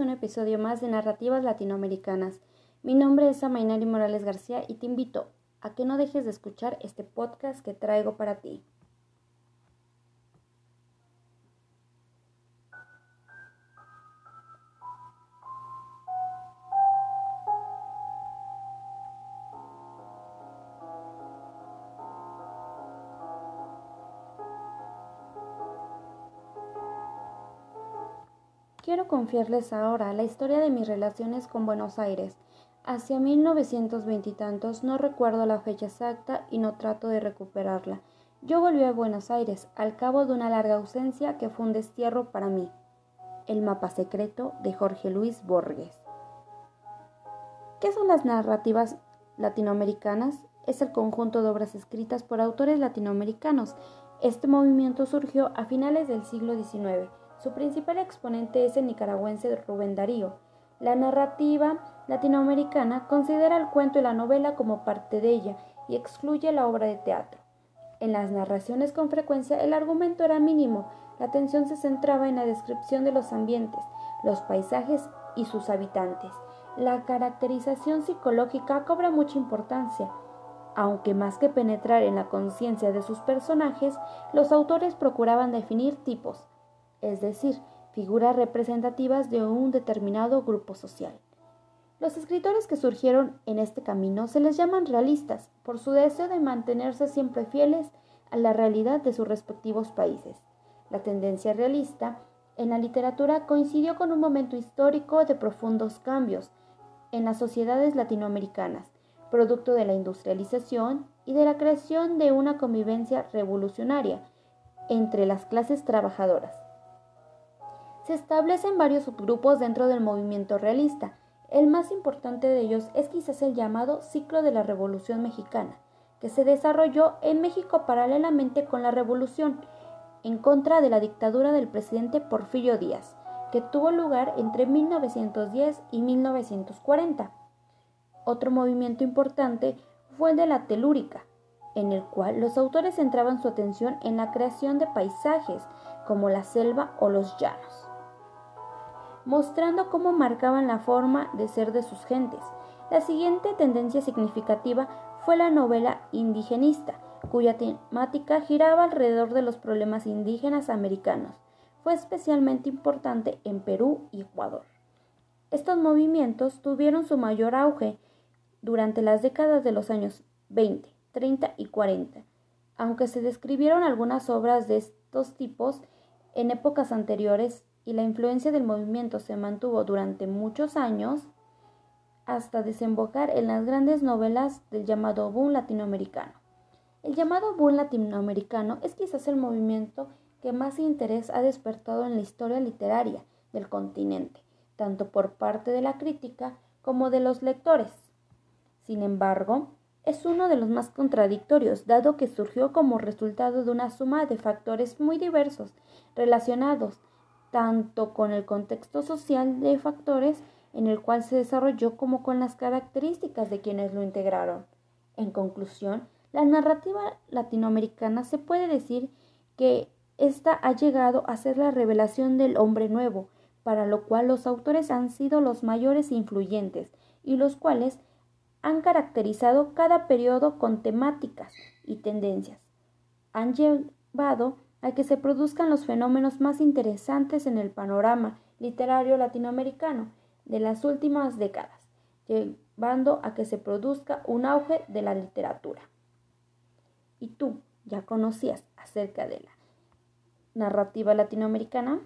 un episodio más de Narrativas Latinoamericanas. Mi nombre es Amainari Morales García y te invito a que no dejes de escuchar este podcast que traigo para ti. Quiero confiarles ahora la historia de mis relaciones con Buenos Aires. Hacia 1920 y tantos, no recuerdo la fecha exacta y no trato de recuperarla. Yo volví a Buenos Aires al cabo de una larga ausencia que fue un destierro para mí. El mapa secreto de Jorge Luis Borges. ¿Qué son las narrativas latinoamericanas? Es el conjunto de obras escritas por autores latinoamericanos. Este movimiento surgió a finales del siglo XIX su principal exponente es el nicaragüense Rubén Darío. La narrativa latinoamericana considera el cuento y la novela como parte de ella y excluye la obra de teatro. En las narraciones con frecuencia el argumento era mínimo, la atención se centraba en la descripción de los ambientes, los paisajes y sus habitantes. La caracterización psicológica cobra mucha importancia, aunque más que penetrar en la conciencia de sus personajes, los autores procuraban definir tipos, es decir, figuras representativas de un determinado grupo social. Los escritores que surgieron en este camino se les llaman realistas por su deseo de mantenerse siempre fieles a la realidad de sus respectivos países. La tendencia realista en la literatura coincidió con un momento histórico de profundos cambios en las sociedades latinoamericanas, producto de la industrialización y de la creación de una convivencia revolucionaria entre las clases trabajadoras se establecen varios subgrupos dentro del movimiento realista. El más importante de ellos es quizás el llamado ciclo de la Revolución Mexicana, que se desarrolló en México paralelamente con la Revolución, en contra de la dictadura del presidente Porfirio Díaz, que tuvo lugar entre 1910 y 1940. Otro movimiento importante fue el de la telúrica, en el cual los autores centraban su atención en la creación de paisajes como la selva o los llanos mostrando cómo marcaban la forma de ser de sus gentes. La siguiente tendencia significativa fue la novela indigenista, cuya temática giraba alrededor de los problemas indígenas americanos. Fue especialmente importante en Perú y Ecuador. Estos movimientos tuvieron su mayor auge durante las décadas de los años 20, 30 y 40, aunque se describieron algunas obras de estos tipos en épocas anteriores y la influencia del movimiento se mantuvo durante muchos años hasta desembocar en las grandes novelas del llamado boom latinoamericano. El llamado boom latinoamericano es quizás el movimiento que más interés ha despertado en la historia literaria del continente, tanto por parte de la crítica como de los lectores. Sin embargo, es uno de los más contradictorios, dado que surgió como resultado de una suma de factores muy diversos relacionados tanto con el contexto social de factores en el cual se desarrolló como con las características de quienes lo integraron. En conclusión, la narrativa latinoamericana se puede decir que ésta ha llegado a ser la revelación del hombre nuevo, para lo cual los autores han sido los mayores influyentes y los cuales han caracterizado cada periodo con temáticas y tendencias. Han llevado a que se produzcan los fenómenos más interesantes en el panorama literario latinoamericano de las últimas décadas, llevando a que se produzca un auge de la literatura. ¿Y tú ya conocías acerca de la narrativa latinoamericana?